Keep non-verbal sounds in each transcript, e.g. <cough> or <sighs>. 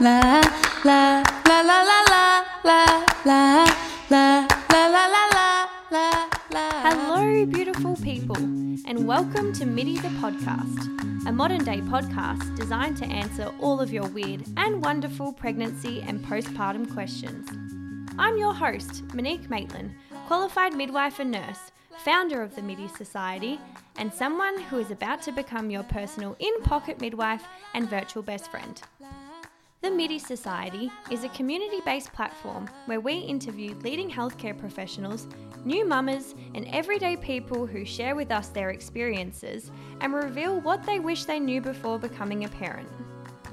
Hello, beautiful people, and welcome to MIDI the podcast, a modern day podcast designed to answer all of your weird and wonderful pregnancy and postpartum questions. I'm your host, Monique Maitland, qualified midwife and nurse, founder of the MIDI Society, and someone who is about to become your personal in pocket midwife and virtual best friend. The MIDI Society is a community based platform where we interview leading healthcare professionals, new mamas, and everyday people who share with us their experiences and reveal what they wish they knew before becoming a parent.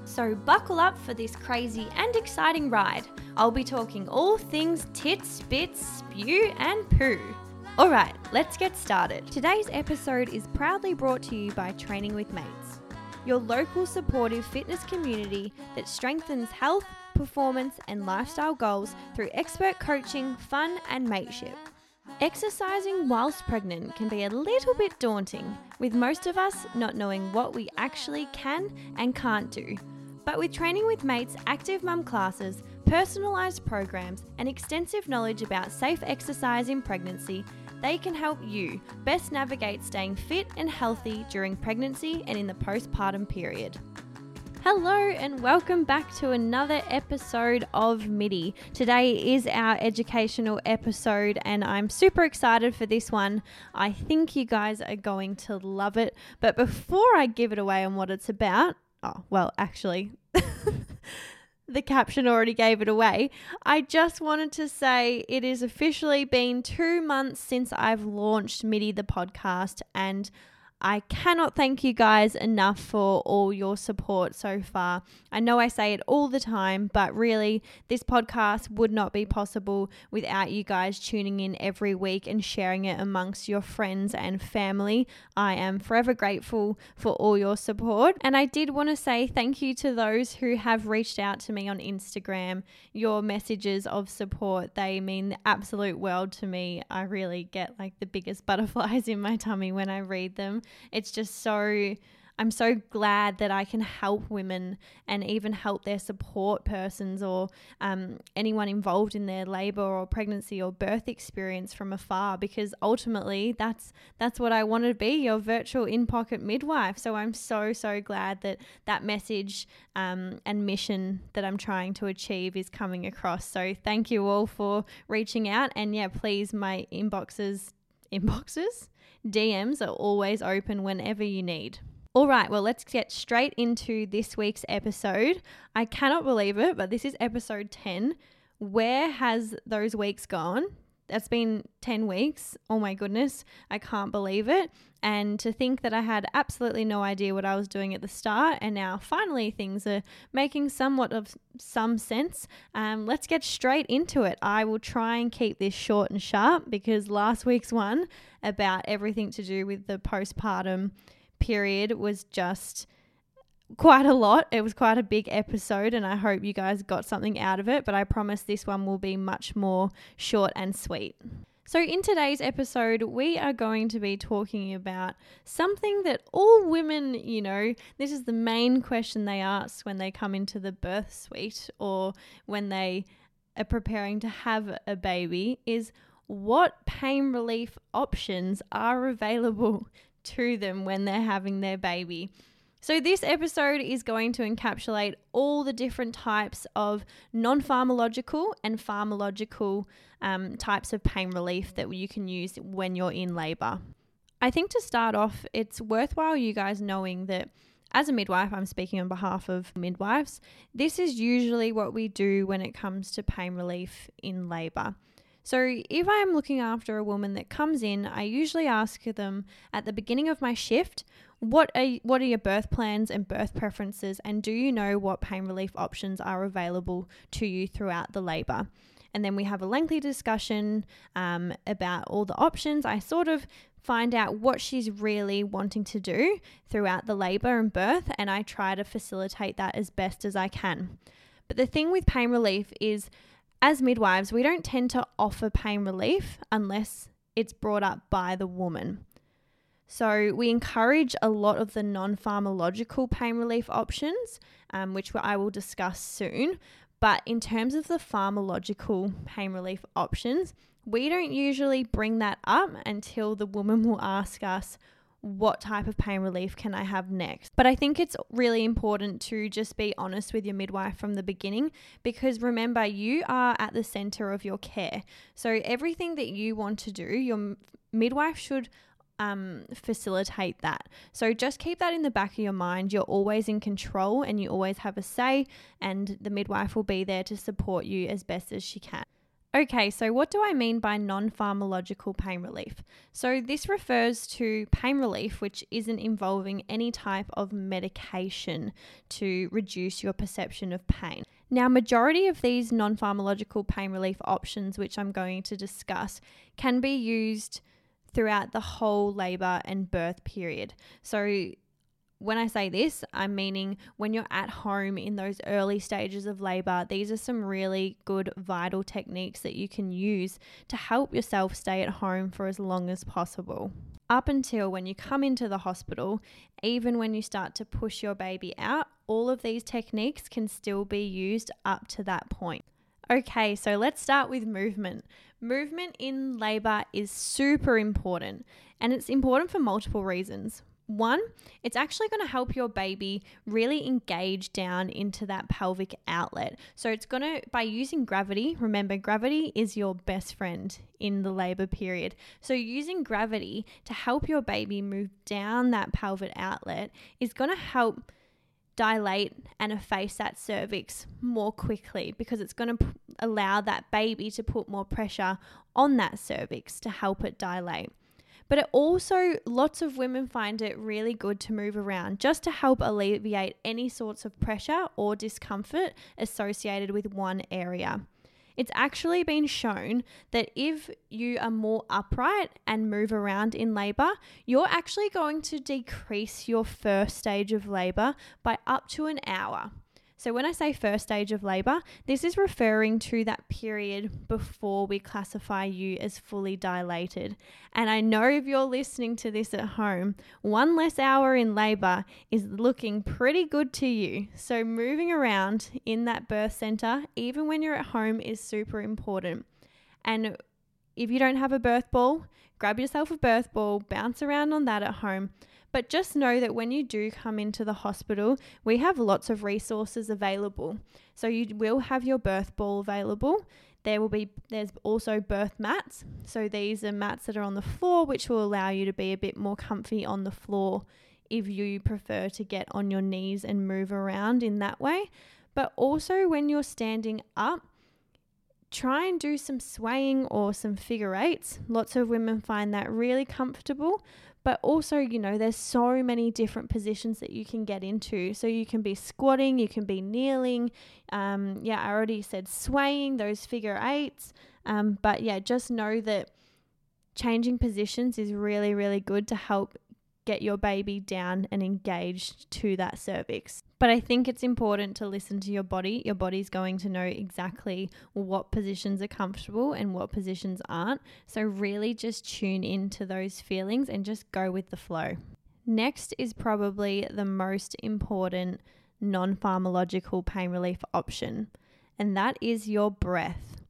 So, buckle up for this crazy and exciting ride. I'll be talking all things tits, bits, spew, and poo. Alright, let's get started. Today's episode is proudly brought to you by Training with Mates your local supportive fitness community that strengthens health, performance, and lifestyle goals through expert coaching, fun, and mateship. Exercising whilst pregnant can be a little bit daunting, with most of us not knowing what we actually can and can't do. But with Training with Mates active mum classes, personalised programs, and extensive knowledge about safe exercise in pregnancy, they can help you best navigate staying fit and healthy during pregnancy and in the postpartum period. Hello, and welcome back to another episode of MIDI. Today is our educational episode, and I'm super excited for this one. I think you guys are going to love it. But before I give it away on what it's about, oh, well, actually, <laughs> the caption already gave it away. I just wanted to say it has officially been two months since I've launched MIDI the podcast, and I cannot thank you guys enough for all your support so far. I know I say it all the time, but really, this podcast would not be possible without you guys tuning in every week and sharing it amongst your friends and family. I am forever grateful for all your support. And I did want to say thank you to those who have reached out to me on Instagram. Your messages of support, they mean the absolute world to me. I really get like the biggest <laughs> butterflies in my tummy when I read them it's just so I'm so glad that I can help women and even help their support persons or um, anyone involved in their labor or pregnancy or birth experience from afar because ultimately that's that's what I want to be your virtual in pocket midwife. So I'm so so glad that that message um, and mission that I'm trying to achieve is coming across. So thank you all for reaching out and yeah, please my inboxes inboxes DMs are always open whenever you need. All right, well, let's get straight into this week's episode. I cannot believe it, but this is episode 10. Where has those weeks gone? That's been 10 weeks. Oh my goodness, I can't believe it. And to think that I had absolutely no idea what I was doing at the start, and now finally things are making somewhat of some sense. Um, let's get straight into it. I will try and keep this short and sharp because last week's one about everything to do with the postpartum period was just quite a lot. It was quite a big episode, and I hope you guys got something out of it. But I promise this one will be much more short and sweet. So, in today's episode, we are going to be talking about something that all women, you know, this is the main question they ask when they come into the birth suite or when they are preparing to have a baby is what pain relief options are available <laughs> to them when they're having their baby. So, this episode is going to encapsulate all the different types of non pharmacological and pharmacological um, types of pain relief that you can use when you're in labor. I think to start off, it's worthwhile you guys knowing that as a midwife, I'm speaking on behalf of midwives, this is usually what we do when it comes to pain relief in labor. So, if I am looking after a woman that comes in, I usually ask them at the beginning of my shift, what are what are your birth plans and birth preferences and do you know what pain relief options are available to you throughout the labor? And then we have a lengthy discussion um, about all the options. I sort of find out what she's really wanting to do throughout the labor and birth, and I try to facilitate that as best as I can. But the thing with pain relief is as midwives, we don't tend to offer pain relief unless it's brought up by the woman. So, we encourage a lot of the non pharmacological pain relief options, um, which I will discuss soon. But in terms of the pharmacological pain relief options, we don't usually bring that up until the woman will ask us, what type of pain relief can I have next? But I think it's really important to just be honest with your midwife from the beginning because remember, you are at the center of your care. So everything that you want to do, your midwife should um, facilitate that. So just keep that in the back of your mind. You're always in control and you always have a say, and the midwife will be there to support you as best as she can. Okay, so what do I mean by non pharmacological pain relief? So, this refers to pain relief which isn't involving any type of medication to reduce your perception of pain. Now, majority of these non pharmacological pain relief options, which I'm going to discuss, can be used throughout the whole labor and birth period. So, when I say this, I'm meaning when you're at home in those early stages of labor, these are some really good vital techniques that you can use to help yourself stay at home for as long as possible. Up until when you come into the hospital, even when you start to push your baby out, all of these techniques can still be used up to that point. Okay, so let's start with movement. Movement in labor is super important, and it's important for multiple reasons. One, it's actually going to help your baby really engage down into that pelvic outlet. So it's going to, by using gravity, remember, gravity is your best friend in the labor period. So using gravity to help your baby move down that pelvic outlet is going to help dilate and efface that cervix more quickly because it's going to p- allow that baby to put more pressure on that cervix to help it dilate. But it also, lots of women find it really good to move around just to help alleviate any sorts of pressure or discomfort associated with one area. It's actually been shown that if you are more upright and move around in labor, you're actually going to decrease your first stage of labor by up to an hour. So, when I say first stage of labour, this is referring to that period before we classify you as fully dilated. And I know if you're listening to this at home, one less hour in labour is looking pretty good to you. So, moving around in that birth centre, even when you're at home, is super important. And if you don't have a birth ball, grab yourself a birth ball, bounce around on that at home. But just know that when you do come into the hospital, we have lots of resources available. So you will have your birth ball available. There will be there's also birth mats. So these are mats that are on the floor which will allow you to be a bit more comfy on the floor if you prefer to get on your knees and move around in that way. But also when you're standing up, try and do some swaying or some figure eights. Lots of women find that really comfortable, but also, you know, there's so many different positions that you can get into. So you can be squatting, you can be kneeling. Um, yeah, I already said swaying, those figure eights. Um, but yeah, just know that changing positions is really, really good to help get your baby down and engaged to that cervix. But I think it's important to listen to your body. Your body's going to know exactly what positions are comfortable and what positions aren't. So, really just tune into those feelings and just go with the flow. Next is probably the most important non pharmacological pain relief option, and that is your breath.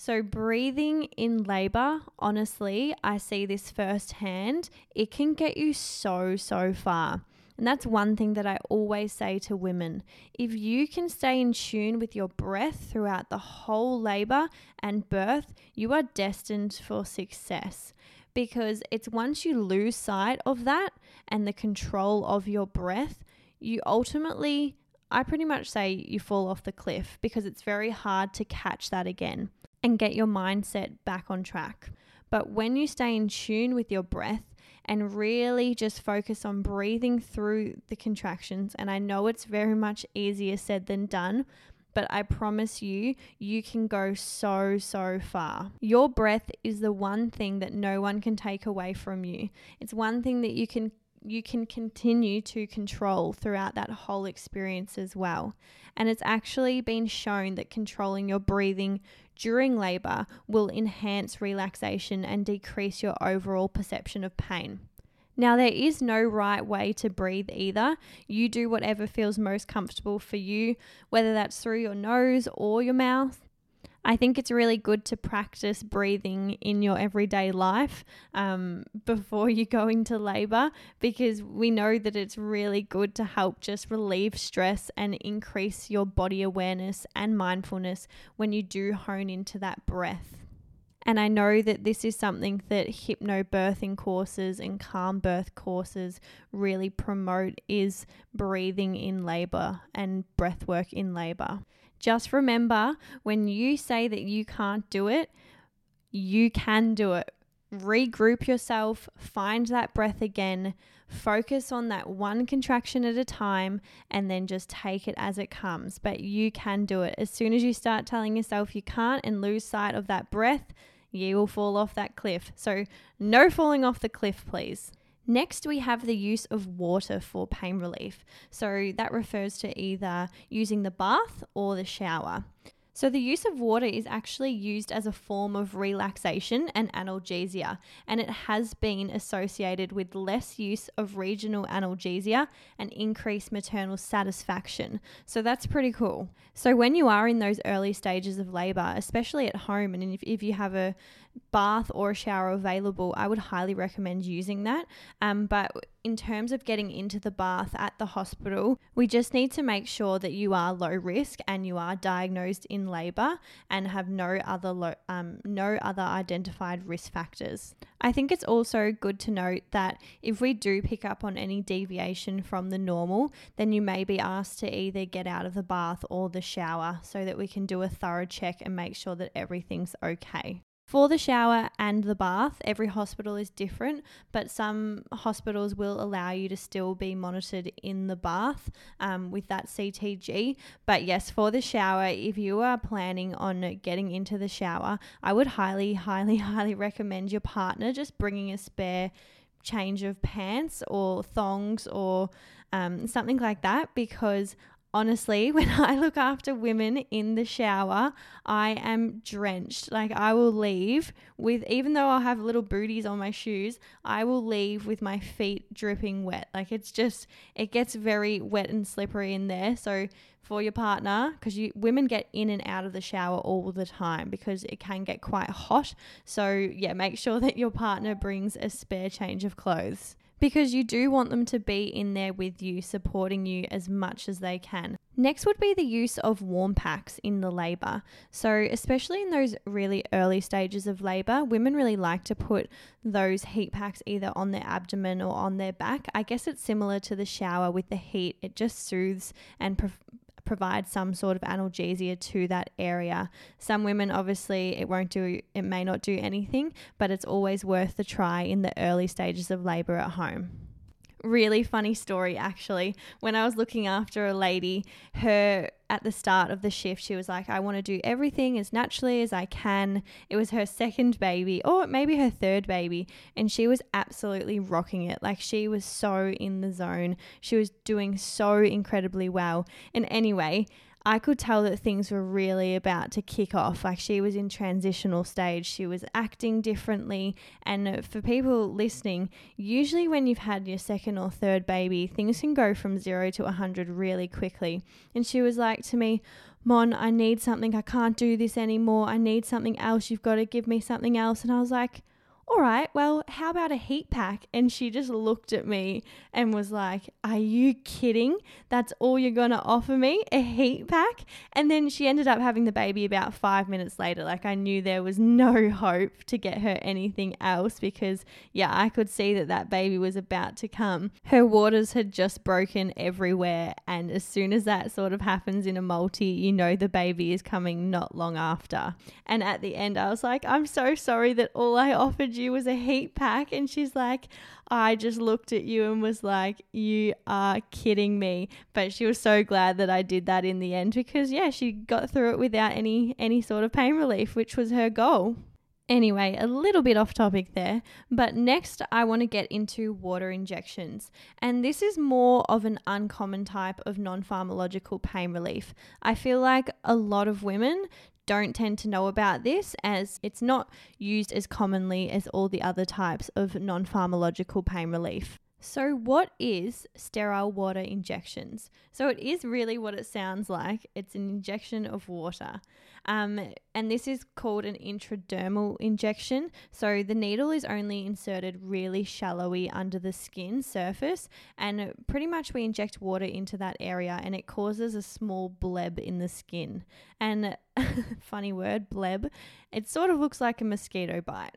So, breathing in labor, honestly, I see this firsthand. It can get you so, so far. And that's one thing that I always say to women. If you can stay in tune with your breath throughout the whole labor and birth, you are destined for success. Because it's once you lose sight of that and the control of your breath, you ultimately, I pretty much say you fall off the cliff because it's very hard to catch that again and get your mindset back on track. But when you stay in tune with your breath and really just focus on breathing through the contractions, and I know it's very much easier said than done, but I promise you, you can go so, so far. Your breath is the one thing that no one can take away from you. It's one thing that you can you can continue to control throughout that whole experience as well. And it's actually been shown that controlling your breathing during labor will enhance relaxation and decrease your overall perception of pain. Now, there is no right way to breathe either. You do whatever feels most comfortable for you, whether that's through your nose or your mouth. I think it's really good to practice breathing in your everyday life um, before you go into labor because we know that it's really good to help just relieve stress and increase your body awareness and mindfulness when you do hone into that breath. And I know that this is something that hypnobirthing courses and calm birth courses really promote is breathing in labor and breath work in labor. Just remember when you say that you can't do it, you can do it. Regroup yourself, find that breath again, focus on that one contraction at a time, and then just take it as it comes. But you can do it. As soon as you start telling yourself you can't and lose sight of that breath, you will fall off that cliff. So, no falling off the cliff, please. Next, we have the use of water for pain relief. So, that refers to either using the bath or the shower. So, the use of water is actually used as a form of relaxation and analgesia, and it has been associated with less use of regional analgesia and increased maternal satisfaction. So, that's pretty cool. So, when you are in those early stages of labor, especially at home, and if, if you have a bath or a shower available, I would highly recommend using that. Um, but in terms of getting into the bath at the hospital, we just need to make sure that you are low risk and you are diagnosed in labour and have no other lo- um, no other identified risk factors. I think it's also good to note that if we do pick up on any deviation from the normal, then you may be asked to either get out of the bath or the shower so that we can do a thorough check and make sure that everything's okay. For the shower and the bath, every hospital is different, but some hospitals will allow you to still be monitored in the bath um, with that CTG. But yes, for the shower, if you are planning on getting into the shower, I would highly, highly, <laughs> highly recommend your partner just bringing a spare change of pants or thongs or um, something like that because honestly, <laughs> when I look after women in the shower, I am drenched. Like I will leave with, even though I'll have little booties on my shoes, I will leave with my feet dripping wet. Like it's just, it gets very wet and slippery in there. So for your partner, because you women get in and out of the shower all the time because it can get quite hot. So yeah, make sure that your partner brings a spare change of clothes because you do want them to be in there with you, supporting you as much as they can. Next would be the use of warm packs in the labour. So, especially in those really early stages of labour, women really like to put those heat packs either on their abdomen or on their back. I guess it's similar to the shower with the heat, it just soothes and provide some sort of analgesia to that area. Some women, obviously, it won't do, it may not do anything, but it's always worth the try in the early stages of labor at home really funny story actually. When I was looking after a lady, her at the start of the shift, she was like, I want to do everything as naturally as I can. It was her second baby, or maybe her third baby, and she was absolutely rocking it. Like, she was so in the zone. She was doing so incredibly well. And anyway, I could tell that things were really about to kick off. Like she was in transitional stage, she was acting differently. And for people listening, usually when you've had your second or third baby, things can go from zero to 100 really quickly. And she was like to me, Mon, I need something. I can't do this anymore. I need something else. You've got to give me something else. And I was like, all right, well, how about a heat pack? And she just looked at me and was like, Are you kidding? That's all you're going to offer me? A heat pack? And then she ended up having the baby about five minutes later. Like, I knew there was no <laughs> hope to get her anything else because, yeah, I could see that that baby was about to come. Her waters had just broken everywhere. And as soon as that sort of happens in a multi, you know the baby is coming not long after. And at the end, I was like, I'm so sorry that all I offered you was a heat pack. And she's like, I just looked at you and was like, you are kidding me. But she was so glad that I did that in the end because, yeah, she got through it without any, any sort of pain relief, which was her goal. Anyway, a little bit off topic there, but next I want to get into water injections. And this is more of an uncommon type of non pharmacological pain relief. I feel like a lot of women don't tend to know about this as it's not used as commonly as all the other types of non pharmacological pain relief. So, what is sterile water injections? So, it is really what it sounds like it's an injection of water. Um, and this is called an intradermal injection. So, the needle is only inserted really shallowly under the skin surface, and pretty much we inject water into that area, and it causes a small bleb in the skin. And <laughs> funny word, bleb, it sort of looks like a mosquito bite.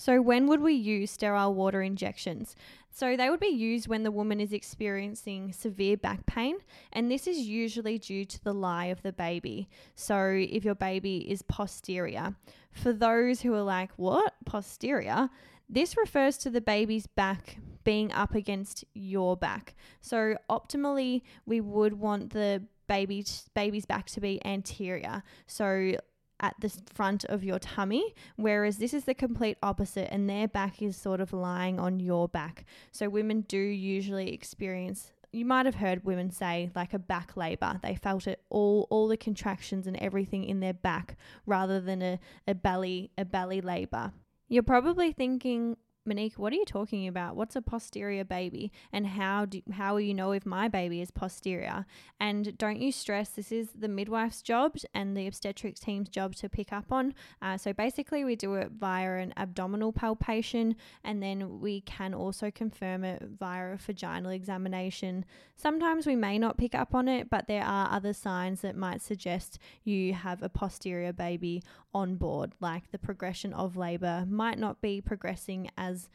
So, when would we use sterile water injections? So, they would be used when the woman is experiencing severe back pain, and this is usually due to the lie of the baby. So, if your baby is posterior, for those who are like, what? Posterior? This refers to the baby's back being up against your back. So, optimally, we would want the baby's baby's back to be anterior. So at the front of your tummy, whereas this is the complete opposite, and their back is sort of lying on your back. So, women do usually experience. You might have heard women say like a back labor. They felt it all, all the contractions and everything in their back, rather than a, a belly, a belly labor. You're probably thinking, Monique, what are you talking about? What's a posterior baby? And how do how will you know if my baby is posterior? And don't you stress, this is the midwife's job and the obstetrics team's job to pick up on. Uh, so basically, we do it via an abdominal palpation, and then we can also confirm it via a vaginal examination. Sometimes we may not pick up on it, but there are other signs that might suggest you have a posterior baby on board, like the progression of labor might not be progressing as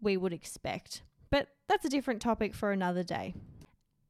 we would expect. But that's a different topic for another day.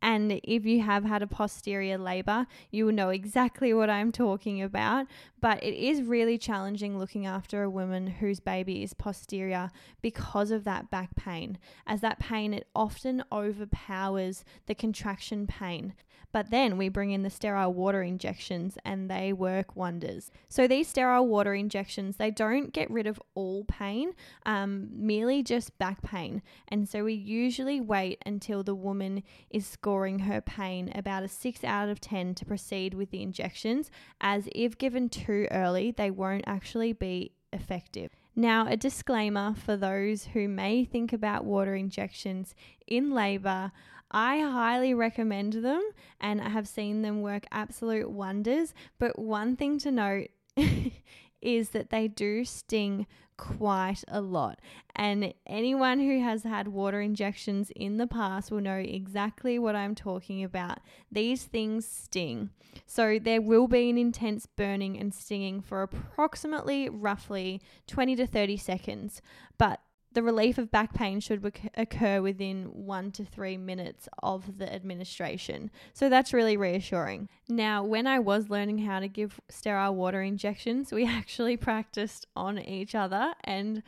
And if you have had a posterior labor, you will know exactly what I'm talking about. But it is really challenging looking after a woman whose baby is posterior because of that back pain, as that pain it often overpowers the contraction pain. But then we bring in the sterile water injections and they work wonders. So these sterile water injections, they don't get rid of all pain, um, merely just back pain. And so we usually wait until the woman is scoring her pain about a 6 out of 10 to proceed with the injections, as if given too early, they won't actually be effective. Now, a disclaimer for those who may think about water injections in labour. I highly recommend them and I have seen them work absolute wonders. But one thing to note <laughs> is that they do sting quite a lot. And anyone who has had water injections in the past will know exactly what I'm talking about. These things sting. So there will be an intense burning and stinging for approximately roughly 20 to 30 seconds. But the relief of back pain should occur within one to three minutes of the administration. So that's really reassuring. Now, when I was learning how to give sterile water injections, we <laughs> actually practiced on each other. And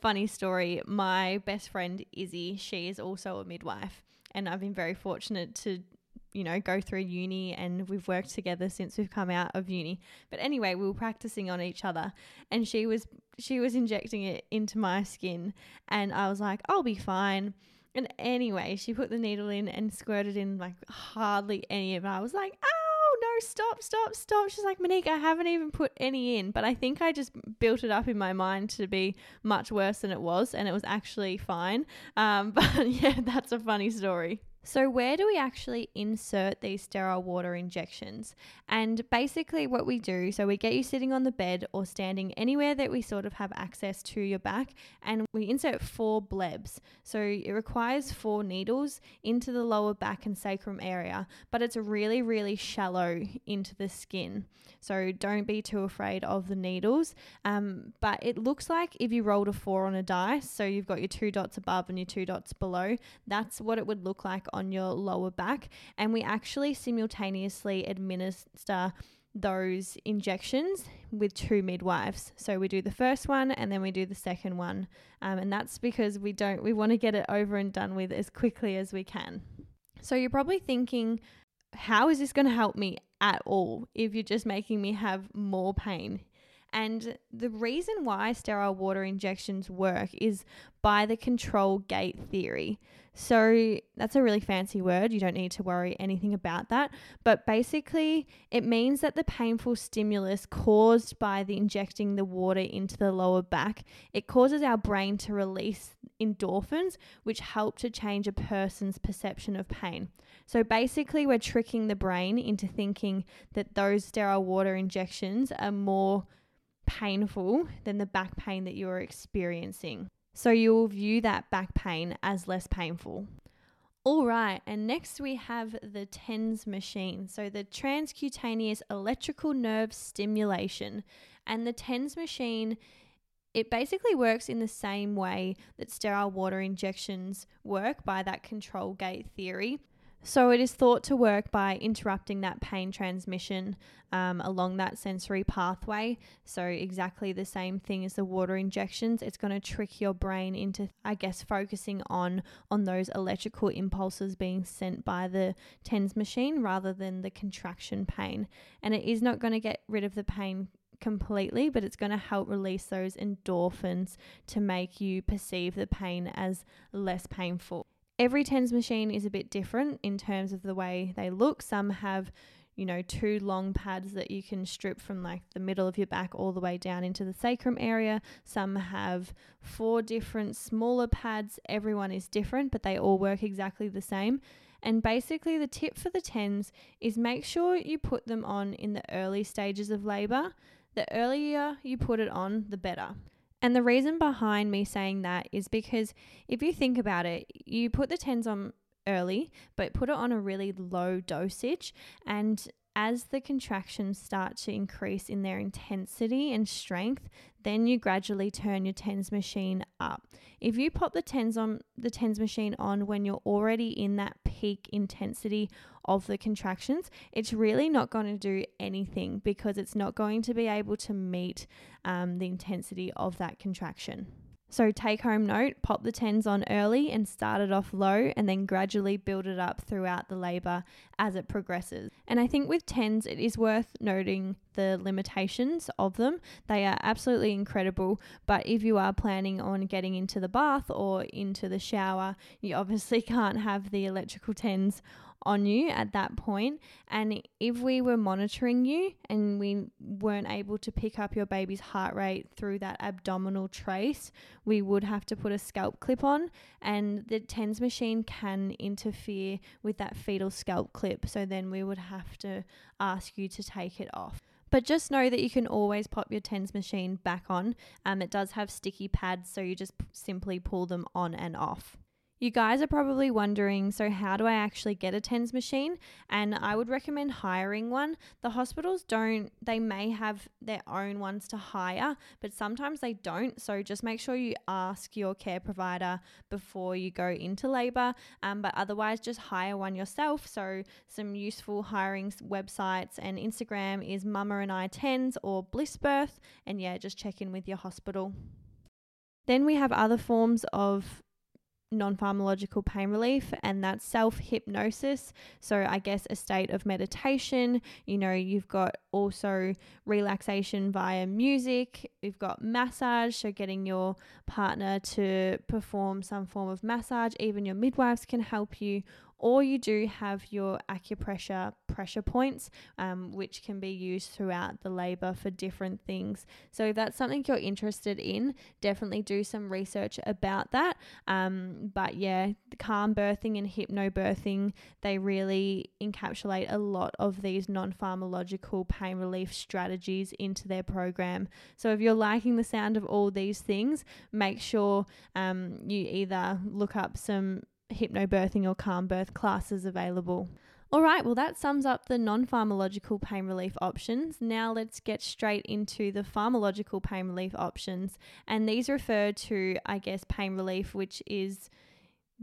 funny story, my best friend Izzy, she is also a midwife. And I've been very fortunate to you know, go through uni and we've worked together since we've come out of uni. But anyway, we were practicing on each other and she was she was injecting it into my skin and I was like, I'll be fine. And anyway, she put the needle in and squirted in like hardly any of it. I was like, oh no, stop, stop, stop. She's like, Monique, I haven't even put any in. But I think I just built it up in my mind to be much worse than it was. And it was actually fine. Um, <laughs> but yeah, that's a funny story. So, where do we actually insert these sterile water injections? And basically, what we do so we get you sitting on the bed or standing anywhere that we sort of have access to your back, and we insert four blebs. So, it requires four needles into the lower back and sacrum area, but it's really, really shallow into the skin. So, don't be too afraid of the needles. Um, but it looks like if you rolled a four on a dice, so you've got your two dots above and your two dots below, that's what it would look like on your lower back. And we actually simultaneously administer those injections with two midwives. So we do the first one and then we do the second one. Um, and that's because we don't, we want to get it over and done with as quickly as we can. So you're probably thinking, how is this going to help me at all if you're just making me have more pain? And the reason why sterile water injections work is by the control gate theory. So that's a really fancy word. You don't need to worry anything about that. But basically, it means that the painful stimulus caused by the injecting the water into the lower back, it causes our brain to release endorphins, which help to change a person's perception of pain. So basically, we're tricking the brain into thinking that those sterile water injections are more painful than the back pain that you're experiencing. So you will view that back pain as less painful. All right, and next we have the TENS machine, so the transcutaneous electrical nerve stimulation. And the TENS machine, it basically works in the same way that sterile water injections work by that control gate theory. So it is thought to work by interrupting that pain transmission um, along that sensory pathway. So exactly the same thing as the water injections. It's going to trick your brain into, I guess, focusing on on those electrical impulses being sent by the TENS machine rather than the contraction pain. And it is not going to get rid of the pain completely, but it's going to help release those endorphins to make you perceive the pain as less painful every TENS machine is a bit different in terms of the way they look. Some have, you know, two long pads that you can strip from like the middle of your back all the way down into the sacrum area. Some have four different smaller pads. Everyone is different, but they all work exactly the same. And basically, the tip for the TENS is make sure you put them on in the early stages of labor. The earlier you put it on, the better. And the reason behind me saying that is because if you think about it, you put the TENS on early, but put it on a really low dosage. And as the contractions start to increase in their intensity and strength, then you gradually turn your TENS machine up. If you pop the TENS on the TENS machine on when you're already in that peak intensity of the contractions, it's really not going to do anything because it's not going to be able to meet um, the intensity of that contraction. So, take home note pop the TENS on early and start it off low, and then gradually build it up throughout the labour as it progresses. And I think with TENS, it is worth noting the limitations of them. They are absolutely incredible, but if you are planning on getting into the bath or into the shower, you obviously <laughs> can't have the electrical TENS on you at that point. And if we were monitoring you and we weren't able to pick up your baby's heart rate through that abdominal trace, we would have to put a scalp clip on. And the TENS machine can interfere with that fetal scalp clip. So then we would have to ask you to take it off. But just know that you can always pop your TENS machine back on. Um, it does have sticky pads, so you just p- simply pull them on and off. You guys are probably wondering so, how do I actually get a TENS machine? And I would recommend hiring one. The hospitals don't, they may have their own ones to hire, but sometimes they don't. So, just make sure you ask your care provider before you go into labour. Um, but otherwise, just hire one yourself. So, some useful hiring websites and Instagram is Mama and I TENS or Bliss Birth. And yeah, just check in with your hospital. Then we have other forms of non pharmacological pain relief, and that's self hypnosis. So, I guess a state of meditation. You know, you've got also relaxation via music, you've got massage, so getting your partner to perform some form of massage, even your midwives can help you, or you do have your acupressure pressure points, um, which can be used throughout the labor for different things. So, if that's something you're interested in, definitely do some research about that. Um, but yeah, calm birthing and hypnobirthing, they really encapsulate a lot of these non pharmacological pain relief strategies into their program. So, if you're liking the sound of all these things, make sure um, you either look up some hypnobirthing or calm birth classes available. All right, well, that sums up the non pharmacological pain relief options. Now let's get straight into the pharmacological pain relief options. And these refer to, I guess, pain relief, which is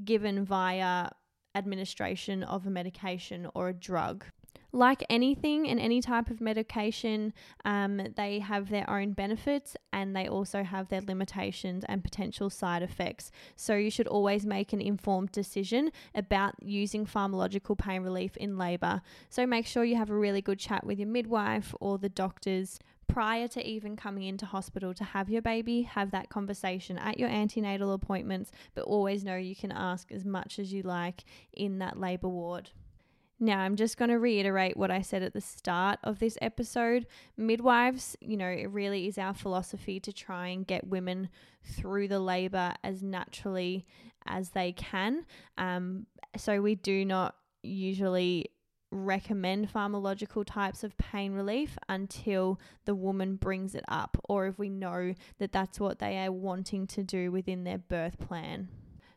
given via administration of a medication or a drug like anything and any type of medication, um, they have their own benefits and they also have their limitations and potential side effects. So you should always make an informed decision about using pharmacological pain relief in labour. So make sure you have a really good chat with your midwife or the doctors prior to even coming into hospital to have your baby, have that conversation at your antenatal appointments, but always know you can ask as much as you like in that labour ward. Now, I'm just going to reiterate what I said at the start of this episode. Midwives, you know, it really is our philosophy to try and get women through the labour as naturally as they can. Um, so, we do not usually recommend pharmacological types of pain relief until the woman brings it up or if we know that that's what they are wanting to do within their birth plan.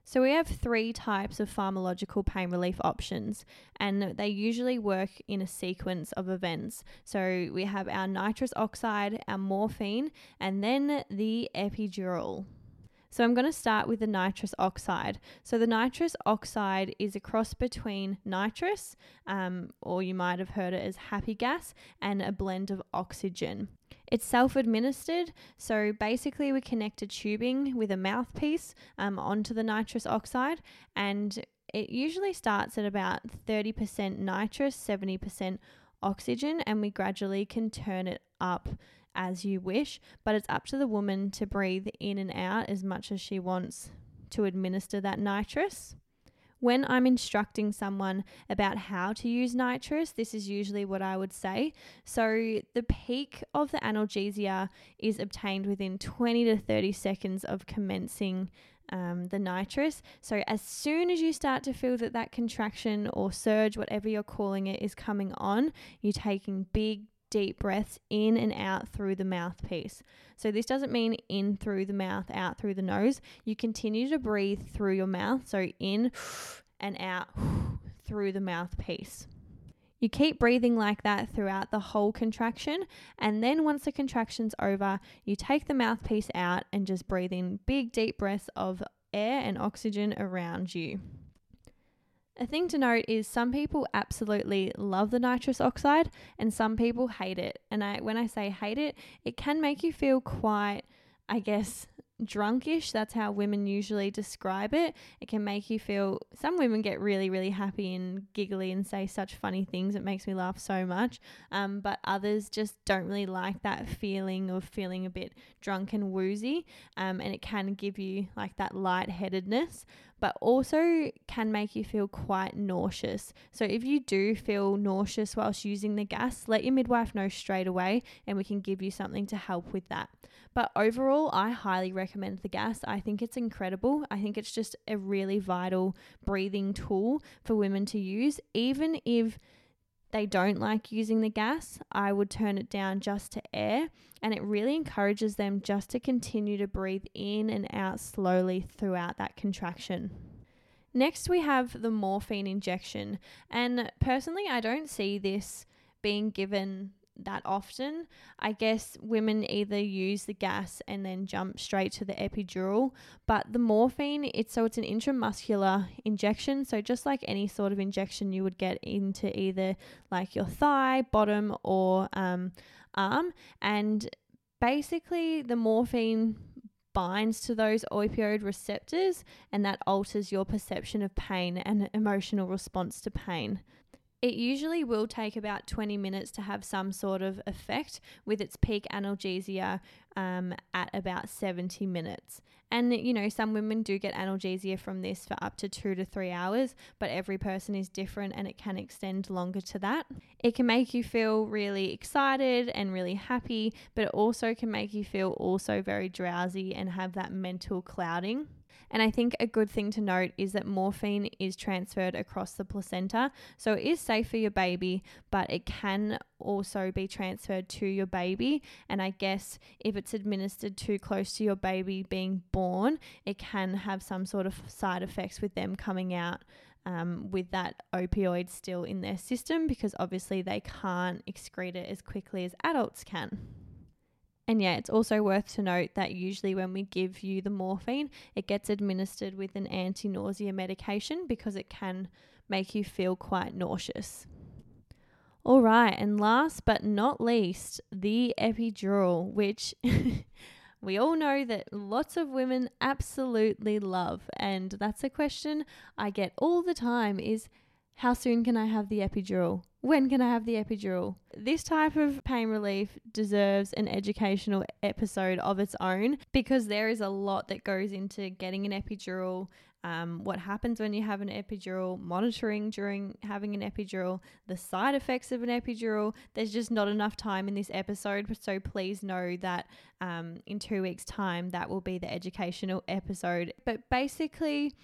So, we have three types of pharmacological pain relief options, and they usually work in a sequence of events. So, we have our nitrous oxide, our morphine, and then the epidural. So I'm going to start with the nitrous oxide. So the nitrous oxide is a cross between nitrous, um, or you might have heard it as happy gas, and a blend of oxygen. It's self administered, so basically, we connect a tubing with a mouthpiece um, onto the nitrous oxide, and it usually starts at about 30% nitrous, 70% oxygen, and we gradually can turn it up as you wish, but it's up to the woman to breathe in and out as much as she wants to administer that nitrous. When I'm instructing someone about how to use nitrous, this is usually what I would say. So, the peak of the analgesia is obtained within 20 to 30 seconds of commencing um, the nitrous. So, as soon as you start to feel that that contraction or surge, whatever you're calling it, is coming on, you're taking big, deep breaths in and out through the mouthpiece. So, this doesn't mean in through the mouth, out through the nose. You continue to breathe through your mouth, so in <sighs> and out <sighs> through the mouthpiece. You keep breathing like that throughout the whole contraction, and then once the contraction's over, you take the mouthpiece out and just breathe in big, deep breaths of air and oxygen around you. A thing to note is some people absolutely love the nitrous oxide and some people hate it. And I when I say hate it, it can make you feel quite I guess drunkish. That's how women usually describe it. It can make you feel, some women get really, really happy and giggly and say such funny things. It makes me laugh so much. Um, but others just don't really like that feeling of feeling a bit drunk and woozy. Um, and it can give you like that lightheadedness but also can make you feel quite nauseous. So, if you do feel nauseous whilst using the gas, let your midwife know straight away and we can give you something to help with that. But overall, I highly recommend the gas. I think it's incredible. I think it's just a really vital breathing tool for women to use, even if they don't like using the gas, I would turn it down just to air. And it really encourages them just to continue to breathe in and out slowly throughout that contraction. Next, we have the morphine injection. And personally, I don't see this being given that often. I guess women either use the gas and then jump straight to the epidural, but the morphine, it's so it's an intramuscular injection, so just like any sort of injection you would get into either like your thigh, bottom, or um, arm, and basically the morphine binds to those opioid receptors and that alters your perception of pain and emotional response to pain. It usually will take about 20 minutes to have some sort of effect, with its peak analgesia um, at about 70 minutes. And, you know, some women do get analgesia from this for up to two to three hours, but every person is different and it can extend longer to that. It can make you feel really excited and really happy, but it also can make you feel also very drowsy and have that mental clouding. And I think a good thing to note is that morphine is transferred across the placenta. So it is safe for your baby, but it can also be transferred to your baby. And I guess if it's administered too close to your baby being born, it can have some sort of side effects with them coming out. Um, with that opioid still in their system because obviously they can't excrete it as quickly as adults can. And yeah, it's also worth to note that usually when we give you the morphine, it gets administered with an anti nausea medication because it can make you feel quite nauseous. All right, and last but not least, the epidural, which <laughs> we all know that lots of women absolutely love. And that's a question I get all the time is how soon can I have the epidural? When can I have the epidural? This type of pain relief deserves an educational episode of its own because there is a lot that goes into getting an epidural, um, what happens when you have an epidural, monitoring during having an epidural, the side effects of an epidural. There's just not enough time in this episode, so please know that um, in two weeks' time that will be the educational episode. But basically,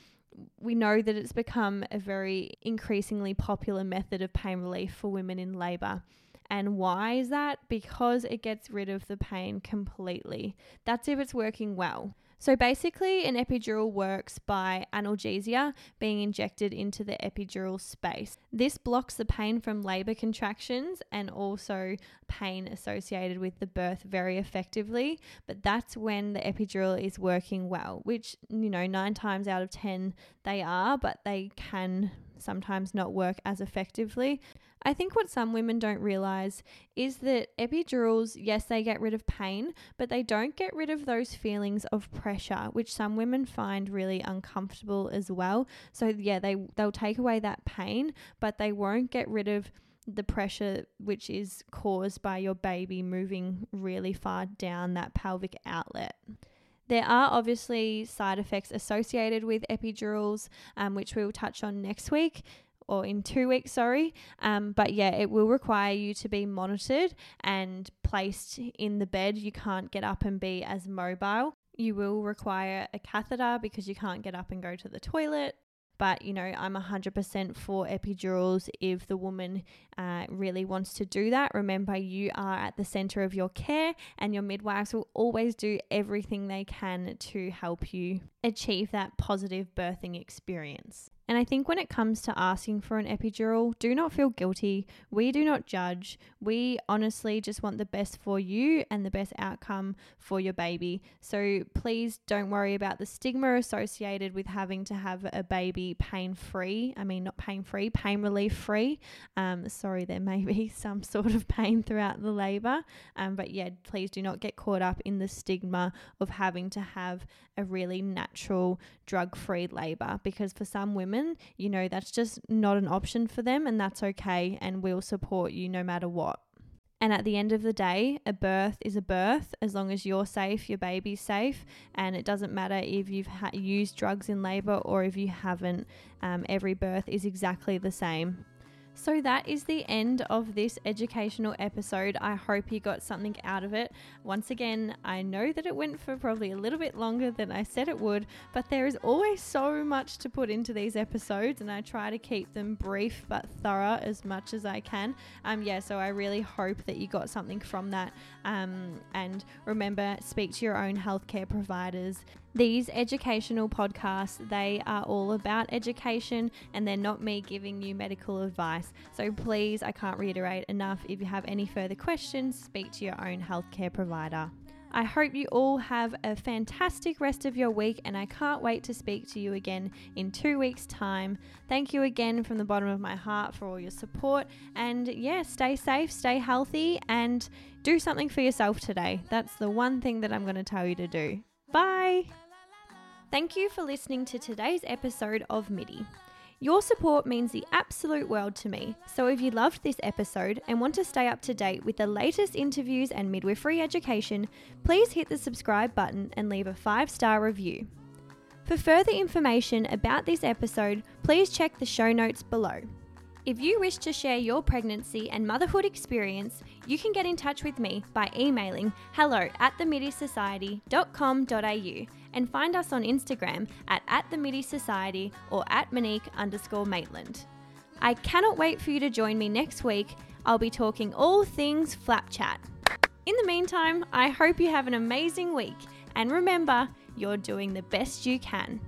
we know that it's become a very increasingly popular method of pain relief for women in labour. And why is that? Because it gets rid of the pain completely. That's if it's working well. So basically, an epidural works by analgesia being injected into the epidural space. This blocks the pain from labor contractions and also pain associated with the birth very effectively. But that's when the epidural is working well, which, you know, nine times out of 10 they are, but they can sometimes not work as effectively. I think what some women don't realize is that epidurals, yes, they get rid of pain, but they don't get rid of those feelings of pressure, which some women find really uncomfortable as well. So yeah, they they'll take away that pain, but they won't get rid of the pressure which is caused by your baby moving really far down that pelvic outlet. There are obviously side effects associated with epidurals, um, which we will touch on next week or in two weeks, sorry. Um, but yeah, it will require you to be monitored and placed in the bed. You can't get up and be as mobile. You will require a catheter because you can't get up and go to the toilet. But you know, I'm 100% for epidurals if the woman uh, really wants to do that. Remember, you are at the center of your care, and your midwives will always do everything they can to help you achieve that positive birthing experience. And I think when it comes to asking for an epidural, do not feel guilty. We do not judge. We honestly just want the best for you and the best outcome for your baby. So please don't worry about the stigma associated with having to have a baby pain free. I mean, not pain free, pain relief free. Um, sorry, there may be <laughs> some sort of pain throughout the labor. Um, but yeah, please do not get caught up in the stigma of having to have a really natural drug free labor because for some women, women, you know, that's just not an option for them, and that's okay. And we'll support you no matter what. And at the end of the day, a birth is a birth as long as you're safe, your baby's safe, and it doesn't matter if you've ha- used drugs in labor or if you haven't. Um, every birth is exactly the same. So that is the end of this educational episode. I hope you got something out of it. Once again, I know that it went for probably a little bit longer than I said it would, but there is always so much to put into these episodes, and I try to keep them brief but thorough as much as I can. Um, yeah, so I really hope that you got something from that. Um, and remember, speak to your own healthcare providers these educational podcasts, they are all about education and they're not me giving you medical advice. So please, I can't reiterate enough. If you have any further questions, speak to your own healthcare provider. I hope you all have a fantastic rest of your week, and I can't wait to speak to you again in two weeks' time. Thank you again from the bottom of my heart for all your support. And yeah, stay safe, stay healthy, and do something for yourself today. That's the one thing that I'm going to tell you to do. Bye. Thank you for listening to today's episode of MIDI. Your support means the absolute world to me, so if you loved this episode and want to stay up to date with the latest interviews and midwifery education, please hit the subscribe button and leave a five star review. For further information about this episode, please check the show notes below. If you wish to share your pregnancy and motherhood experience, you can get in touch with me by emailing hello at themidisociety.com.au and find us on Instagram at, at the MIDI or at Monique underscore Maitland. I cannot wait for you to join me next week. I'll be talking all things flap chat. In the meantime, I hope you have an amazing week and remember, you're doing the best you can.